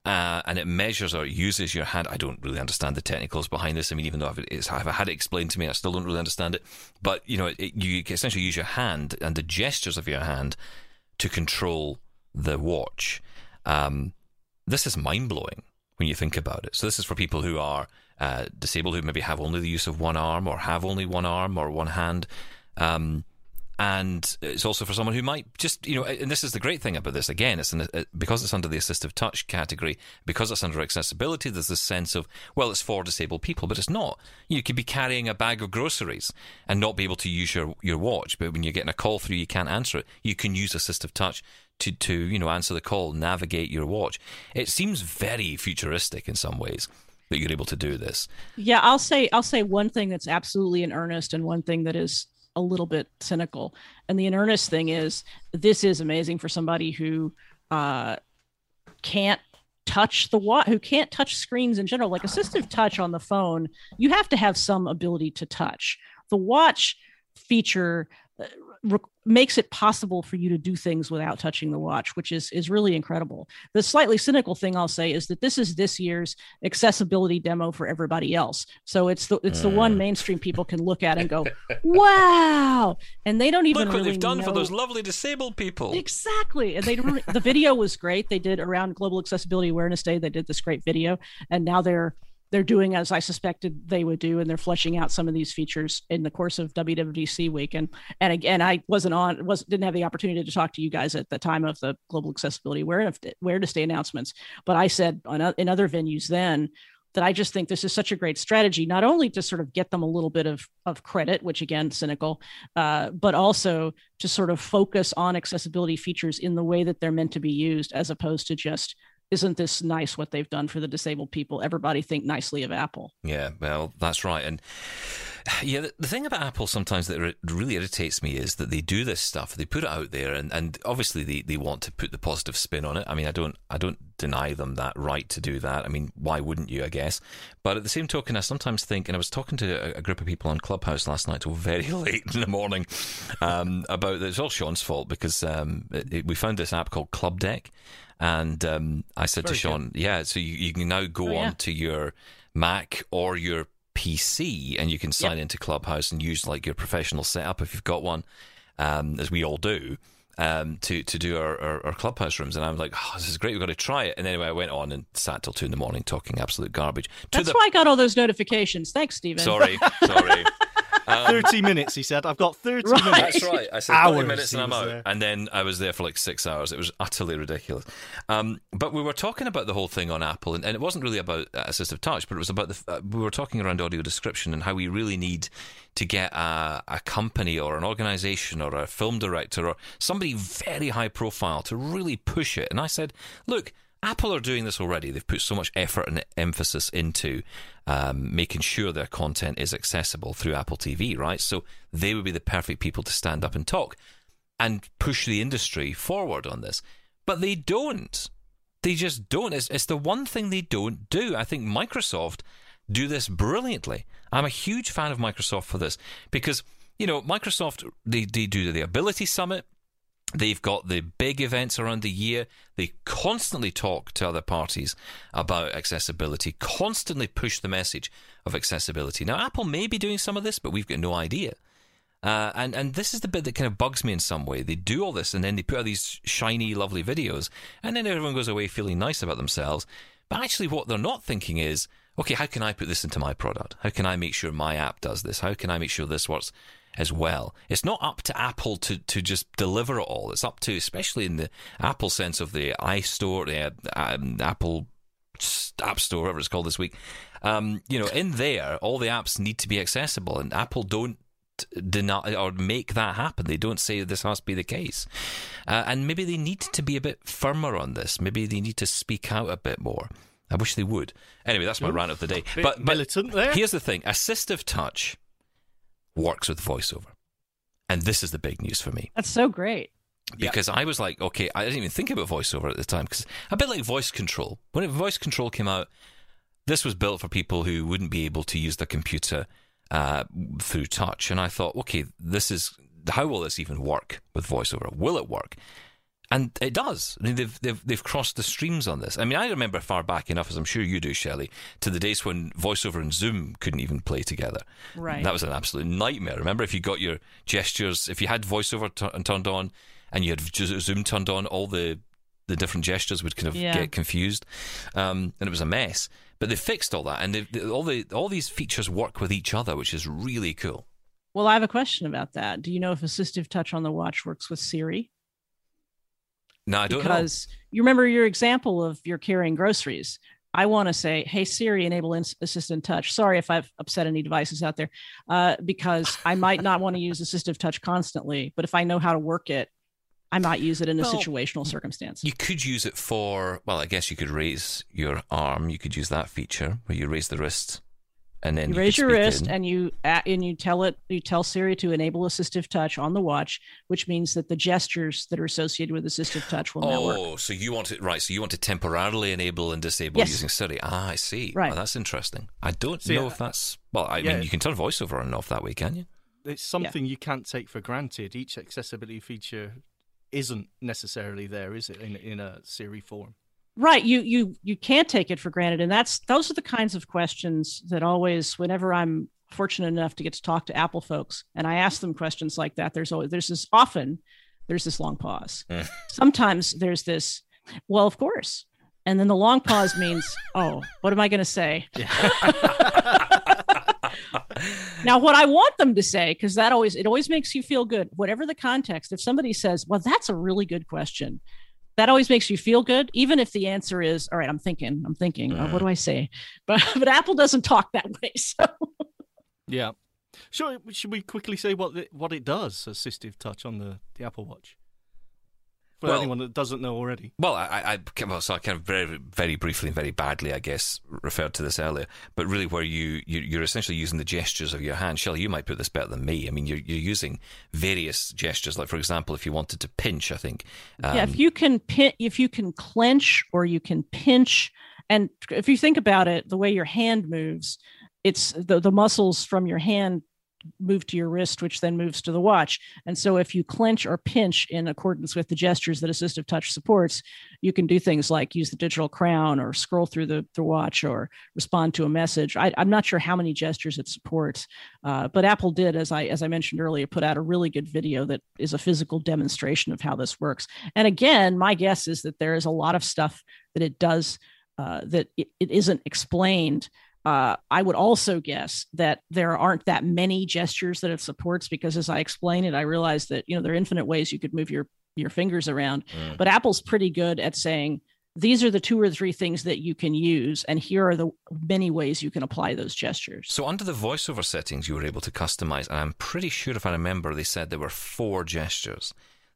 uh, and it measures or uses your hand. I don't really understand the technicals behind this. I mean, even though I've, I've had it explained to me, I still don't really understand it. But you know, it, you essentially use your hand and the gestures of your hand to control the watch. Um, this is mind blowing when you think about it. So this is for people who are uh, disabled, who maybe have only the use of one arm, or have only one arm or one hand. Um, and it's also for someone who might just you know and this is the great thing about this. Again it's an, uh, because it's under the assistive touch category because it's under accessibility there's this sense of well it's for disabled people but it's not. You could be carrying a bag of groceries and not be able to use your your watch but when you're getting a call through you can't answer it. You can use assistive touch to to you know answer the call navigate your watch. It seems very futuristic in some ways that you're able to do this. Yeah, I'll say I'll say one thing that's absolutely in earnest and one thing that is a little bit cynical. And the in earnest thing is this is amazing for somebody who uh, can't touch the watch who can't touch screens in general like assistive touch on the phone you have to have some ability to touch the watch feature uh, re- makes it possible for you to do things without touching the watch which is is really incredible the slightly cynical thing i'll say is that this is this year's accessibility demo for everybody else so it's the it's the one Mm. mainstream people can look at and go wow and they don't even look what really they've done for those lovely disabled people Exactly. And they the video was great. They did around Global Accessibility Awareness Day. They did this great video, and now they're they're doing as I suspected they would do, and they're fleshing out some of these features in the course of WWDC week. And and again, I wasn't on was didn't have the opportunity to talk to you guys at the time of the Global Accessibility where where to stay announcements, but I said on in other venues then that I just think this is such a great strategy, not only to sort of get them a little bit of, of credit, which again, cynical, uh, but also to sort of focus on accessibility features in the way that they're meant to be used, as opposed to just, isn't this nice what they've done for the disabled people? Everybody think nicely of Apple. Yeah, well, that's right. And Yeah, the, the thing about Apple sometimes that really irritates me is that they do this stuff. They put it out there, and, and obviously they, they want to put the positive spin on it. I mean, I don't I don't deny them that right to do that. I mean, why wouldn't you? I guess. But at the same token, I sometimes think, and I was talking to a, a group of people on Clubhouse last night till very late in the morning um, about it's all Shaun's fault because um, it, it, we found this app called Club Deck, and um, I said Very to Shaun, yeah, so you, you can now go Oh, yeah. on to your Mac or your PC and you can sign into Clubhouse and use like your professional setup if you've got one, um, as we all do. Um, to to do our, our, our clubhouse rooms, and I was like, "Oh, this is great. We've got to try it." And anyway, I went on and sat till two in the morning talking absolute garbage. To That's the why I got all those notifications. Thanks, Steven. sorry, sorry. Um, 30 minutes, he said. I've got 30 Right. minutes. That's right. I said Hours 30 minutes and I'm out. there. And then I was there for like six hours. It was utterly ridiculous. Um, but we were talking about the whole thing on Apple, and, and it wasn't really about uh, assistive touch, but it was about the. Uh, we were talking around audio description and how we really need to get a, a company or an organization or a film director or somebody very high profile to really push it. And I said, look, Apple are doing this already. They've put so much effort and emphasis into um, making sure their content is accessible through Apple TV, right? So they would be the perfect people to stand up and talk and push the industry forward on this. But they don't. They just don't. It's, it's the one thing they don't do. I think Microsoft do this brilliantly. I'm a huge fan of Microsoft for this because, you know, Microsoft, they, they do the Ability Summit. They've got the big events around the year. They constantly talk to other parties about accessibility, constantly push the message of accessibility. Now, Apple may be doing some of this, but we've got no idea. Uh, and and this is the bit that kind of bugs me in some way. They do all this, and then they put out these shiny, lovely videos, and then everyone goes away feeling nice about themselves. But actually, what they're not thinking is, okay, how can I put this into my product? How can I make sure my app does this? How can I make sure this works as well? It's not up to Apple to to just deliver it all. It's up to, especially in the Apple sense of the iStore, the um, Apple App Store, whatever it's called this week. Um, you know, in there, all the apps need to be accessible, and Apple don't deny or make that happen. They don't say this has to be the case, uh, and maybe they need to be a bit firmer on this. Maybe they need to speak out a bit more. I wish they would. Anyway, that's my rant of the day. But, but militant there. here's the thing: assistive touch works with voiceover, and this is the big news for me That's so great. because I was like, okay, I didn't even think about voiceover at the time because a bit like voice control. When it, voice control came out, this was built for people who wouldn't be able to use their computer uh, through touch, and I thought, okay, this is how will this even work with voiceover? Will it work? And it does. I mean, they've, they've they've crossed the streams on this. I mean, I remember far back enough, as I'm sure you do, Shelly, to the days when voiceover and Zoom couldn't even play together. Right. That was an absolute nightmare. Remember, if you got your gestures, if you had voiceover t- turned on and you had Zoom turned on, all the the different gestures would kind of Yeah. get confused, um, and it was a mess. But they fixed all that, and they, they, all the all these features work with each other, which is really cool. Well, I have a question about that. Do you know if assistive touch on the watch works with Siri? Now I don't because you remember your example of you're carrying groceries. I want to say, "Hey Siri, enable ins- assistant touch." Sorry if I've upset any devices out there, uh, because I might not want to use assistive touch constantly. But if I know how to work it, I might use it in a Well, situational circumstance. You could use it for, well, I guess you could raise your arm. You could use that feature where you raise the wrist and then you you raise your wrist in. and you and you tell it you tell Siri to enable assistive touch on the watch, which means that the gestures that are associated with assistive touch will now work. Oh, so you want it right? So you want to temporarily enable and disable Yes. using Siri? Ah, I see. Right. Oh, that's interesting. I don't See, know uh, if that's well. I yeah. mean, you can turn voiceover on and off that way, can you? It's something you can't take for granted. Each accessibility feature isn't necessarily there, is it, in, in a Siri form? Right you you you can't take it for granted and that's those are the kinds of questions that always whenever i'm fortunate enough to get to talk to apple folks and i ask them questions like that there's always there's this often there's this long pause. Sometimes there's this well of course and then the long pause means oh what am i going to say now what i want them to say because that always it always makes you feel good whatever the context if somebody says well that's a really good question that always makes you feel good even if the answer is all right i'm thinking i'm thinking uh, what do i say but but apple doesn't talk that way so Yeah. Should, should we quickly say what it, what it does, assistive touch on the, the Apple Watch? For Well- anyone that doesn't know already. Well, I, I, I- well, so I kind of very, very briefly and very badly, I guess, referred to this earlier. But really, where you, you you're essentially using the gestures of your hand. Shelly, you might put this better than me. I mean, you're you're using various gestures. Like, for example, if you wanted to pinch, I think. Um, yeah, if you can pin, if you can clench or you can pinch, and if you think about it, the way your hand moves, it's the the muscles from your hand move to your wrist, which then moves to the watch. And so, if you clench or pinch in accordance with the gestures that assistive touch supports, you can do things like use the digital crown or scroll through the, the watch or respond to a message. I, I'm not sure how many gestures it supports, uh, but Apple did, as I as I mentioned earlier, put out a really good video that is a physical demonstration of how this works. And again, my guess is that there is a lot of stuff that it does uh, that it, it isn't explained. Uh, I would also guess that there aren't that many gestures that it supports because, as I explain it, I realize that you know there are infinite ways you could move your your fingers around. Mm. But Apple's pretty good at saying these are the two or three things that you can use, and here are the many ways you can apply those gestures. So under the voiceover settings, you were able to customize, and I'm pretty sure if I remember, they said there were four gestures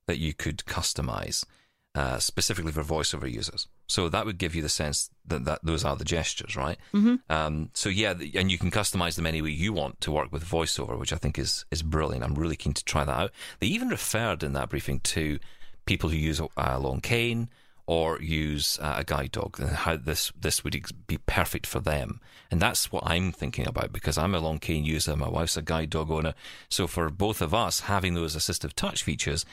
that you could customize uh, specifically for voiceover users. So that would give you the sense that, that those are the gestures, right? Mhm. Um, so yeah, the, and you can customize them any way you want to work with voiceover, which I think is is brilliant. I'm really keen to try that out. They even referred in that briefing to people who use a long cane or use uh, a guide dog and how this this would ex- be perfect for them. And that's what I'm thinking about because I'm a long cane user, my wife's a guide dog owner. So for both of us, having those assistive touch features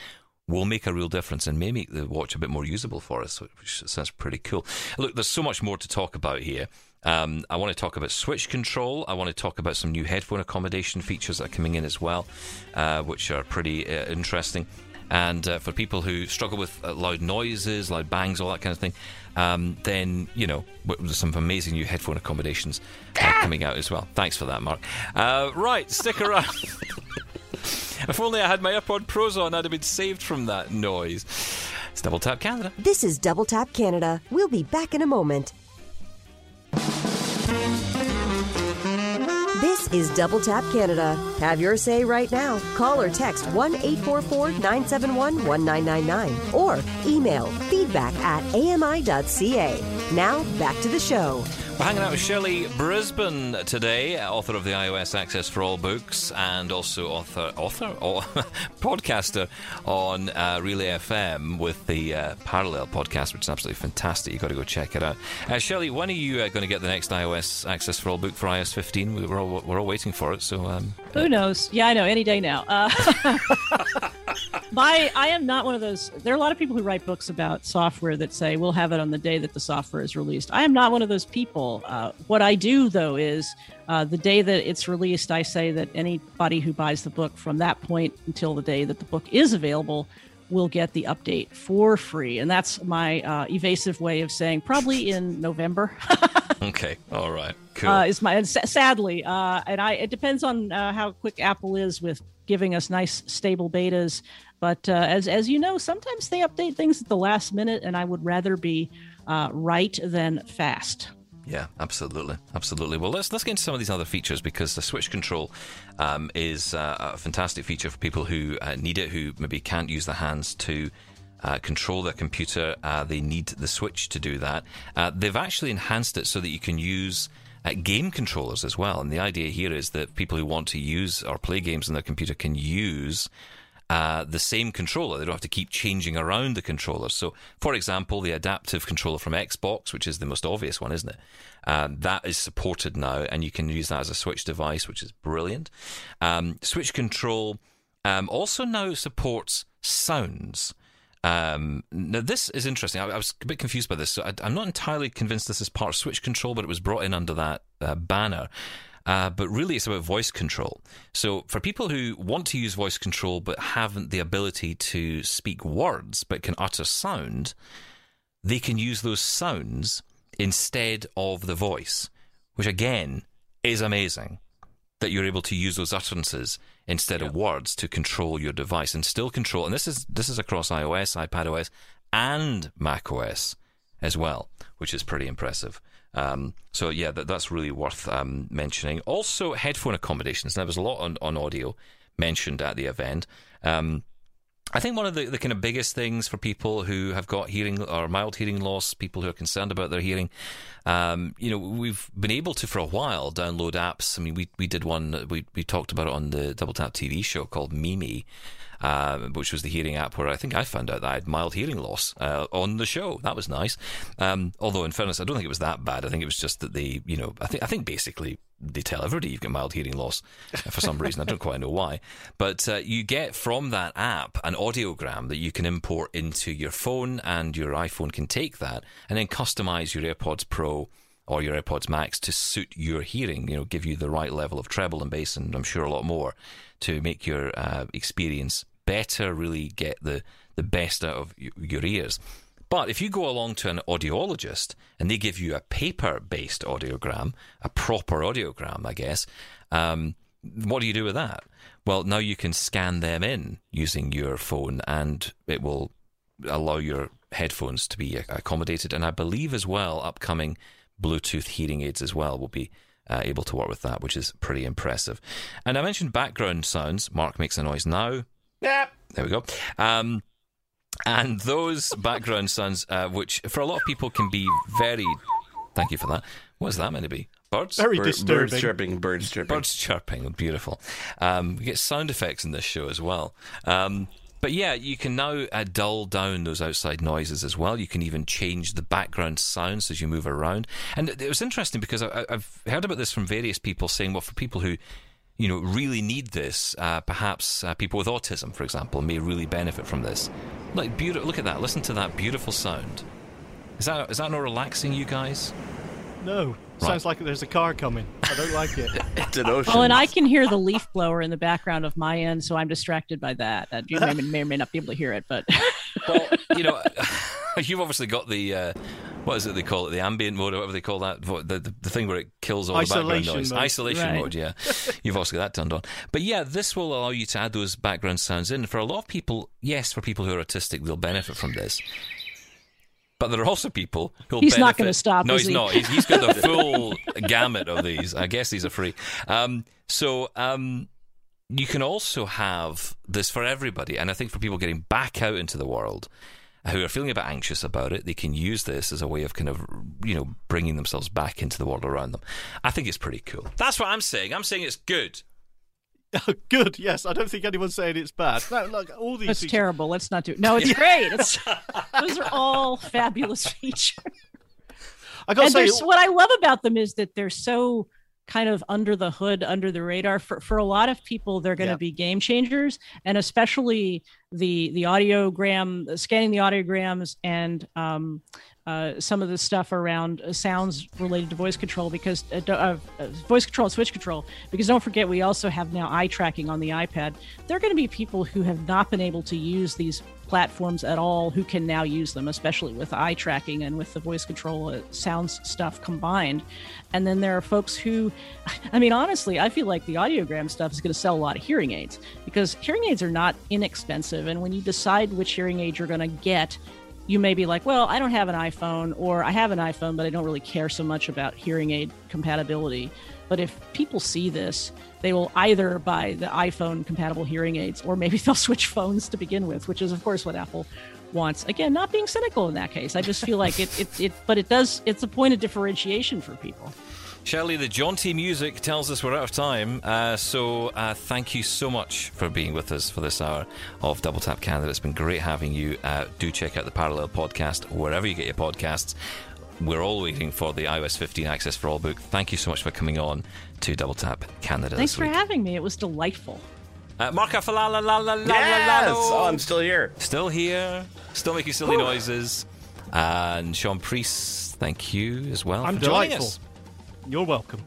will make a real difference and may make the watch a bit more usable for us, which sounds pretty cool. Look, there's so much more to talk about here. Um, I want to talk about switch control. I want to talk about some new headphone accommodation features that are coming in as well, uh, which are pretty uh, interesting. And uh, for people who struggle with uh, loud noises, loud bangs, all that kind of thing, um, then, you know, there's some amazing new headphone accommodations uh, coming out as well. Thanks for that, Mark. Uh, right, stick around. if only I had my AirPod Pros on, I'd have been saved from that noise. It's Double Tap Canada. This is Double Tap Canada. We'll be back in a moment. Is Double Tap Canada. Have your say right now. Call or text 1 844 971 1999 or email feedback at ami.ca. Now, back to the show. We're hanging out with Shelly Brisbin today, author of the iOS Access for All books, and also author, author, or podcaster on uh, Relay FM with the uh, Parallel podcast, which is absolutely fantastic. You've got to go check it out. Uh, Shelly, when are you uh, going to get the next iOS Access for All book for iOS 15? We- We're all, we're all waiting for it. So, um, Who knows? Yeah, I know. Any day now. Uh, my, I am not one of those. There are a lot of people who write books about software that say we'll have it on the day that the software is released. I am not one of those people. Uh, what I do though is uh, the day that it's released, I say that anybody who buys the book from that point until the day that the book is available will get the update for free, and that's my uh, evasive way of saying probably in November. okay, all right, cool. uh, is my and sa- sadly, uh, and I it depends on uh, how quick Apple is with giving us nice stable betas. But uh, as as you know, sometimes they update things at the last minute, and I would rather be uh, right than fast. Yeah, absolutely, absolutely. Well, let's let's get into some of these other features because the switch control um, is uh, a fantastic feature for people who uh, need it, who maybe can't use their hands to. Uh, control their computer, uh, they need the switch to do that. Uh, they've actually enhanced it so that you can use uh, game controllers as well. And the idea here is that people who want to use or play games on their computer can use uh, the same controller. They don't have to keep changing around the controller. So, for example, the adaptive controller from Xbox, which is the most obvious one, isn't it? Uh, that is supported now, and you can use that as a Switch device, which is brilliant. Um, Switch control um, also now supports sounds. Um, now, this is interesting. I, I, was a bit confused by this. So I, am not entirely convinced this is part of Switch control, but it was brought in under that uh, banner. Uh, but really, it's about voice control. So, for people who want to use voice control but haven't the ability to speak words but can utter sound, they can use those sounds instead of the voice, which again is amazing that you're able to use those utterances instead of words to control your device and still control. And this is this is across iOS, iPadOS, and macOS as well, which is pretty impressive. Um, so yeah, that, that's really worth um, mentioning. Also, headphone accommodations. Now, there was a lot on, on audio mentioned at the event. Um, I think one of the, the kind of biggest things for people who have got hearing or mild hearing loss, people who are concerned about their hearing, um, you know, we've been able to for a while download apps. I mean, we we did one we we talked about it on the Double Tap TV show called Mimi, uh, which was the hearing app where I think I found out that I had mild hearing loss uh, on the show. That was nice. Um, although, in fairness, I don't think it was that bad. I think it was just that they, you know, I think I think basically they tell everybody you've got mild hearing loss for some reason. I don't quite know why. But uh, you get from that app an audiogram that you can import into your phone, and your iPhone can take that and then customize your AirPods Pro or your AirPods Max to suit your hearing, you know, give you the right level of treble and bass, and I'm sure a lot more to make your uh, experience better, really get the, the best out of your ears. But if you go along to an audiologist and they give you a paper based audiogram, a proper audiogram, I guess, um, what do you do with that? Well, now you can scan them in using your phone and it will allow your headphones to be accommodated. And I believe as well, upcoming Bluetooth hearing aids as well will be uh, able to work with that, which is pretty impressive. And I mentioned background sounds. Mark makes a noise now. Yep. There we go. Um, and those background sounds, uh, which for a lot of people can be very. Thank you for that. What is that meant to be? Birds? Very Bir- disturbing. Birds chirping, birds chirping. Birds chirping, beautiful. Um, we get sound effects in this show as well. Um, but yeah, you can now uh, dull down those outside noises as well. You can even change the background sounds as you move around. And it was interesting because I, I've heard about this from various people saying, well, for people who you know, really need this. Uh, perhaps uh, people with autism, for example, may really benefit from this. Like, beautiful. Look at that. Listen to that beautiful sound. Is that is that not relaxing, you guys? No, sounds like there's a car coming. I don't like it. It's an ocean. Oh, and I can hear the leaf blower in the background of my end, so I'm distracted by that. Uh, you may, may or may not be able to hear it, but Well, you know, you've obviously got the uh, what is it they call it, the ambient mode or whatever they call that, the the, the thing where it kills all the background noise, mode. isolation Right. mode. Yeah, you've also got that turned on. But yeah, this will allow you to add those background sounds in. For a lot of people, yes, for people who are autistic, they'll benefit from this. But there are also people who'll He's benefit- not gonna stop, No, he's he? not. He's, he's got the full gamut of these. I guess these are free. Um, so um, you can also have this for everybody, and I think for people getting back out into the world who are feeling a bit anxious about it, they can use this as a way of kind of you know bringing themselves back into the world around them. I think it's pretty cool. That's what I'm saying. I'm saying it's good. Oh, Good, yes. I don't think anyone's saying it's bad. No, look, all these that's features- terrible. Let's not do it. No, it's great. It's, those are all fabulous features. I got to and say, there's, what I love about them is that they're so kind of under the hood, under the radar. For for a lot of people, they're going to Yeah. be game changers, and especially the the audiogram, scanning the audiograms, and um, uh, some of the stuff around uh, sounds related to voice control because uh, uh, voice control and switch control. Because don't forget, we also have now eye tracking on the iPad. There are going to be people who have not been able to use these platforms at all who can now use them, especially with eye tracking and with the voice control uh, sounds stuff combined. And then there are folks who, I mean, honestly, I feel like the audiogram stuff is going to sell a lot of hearing aids because hearing aids are not inexpensive. And when you decide which hearing aid you're going to get, you may be like, well, I don't have an iPhone, or I have an iPhone, but I don't really care so much about hearing aid compatibility. But if people see this, they will either buy the iPhone compatible hearing aids, or maybe they'll switch phones to begin with, which is, of course, what Apple wants. Again, not being cynical in that case. I just feel like it, it, it but it does, it's a point of differentiation for people. Shelly, the jaunty music tells us we're out of time. Uh, so uh, thank you so much for being with us for this hour of Double Tap Canada. It's been great having you. Uh, do check out the Parallel podcast wherever you get your podcasts. We're all waiting for the iOS 15 Access for All book. Thank you so much for coming on to Double Tap Canada. Thanks this for having me. It was delightful. Uh, Mark Afalala, la, la, la, yes! la, la, Oh, I'm still here. still here, still making silly noises. And Shaun Preece, thank you as well. I'm for joining delightful. us. You're welcome.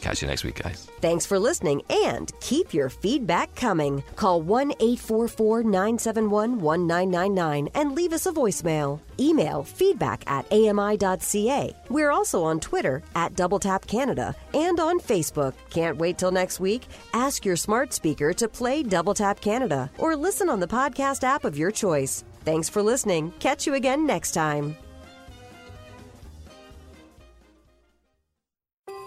Catch you next week, guys. Thanks for listening and keep your feedback coming. Call 1 844 971 1999 and leave us a voicemail. Email feedback at ami.ca. We're also on Twitter at Double Tap Canada and on Facebook. Can't wait till next week? Ask your smart speaker to play Double Tap Canada or listen on the podcast app of your choice. Thanks for listening. Catch you again next time.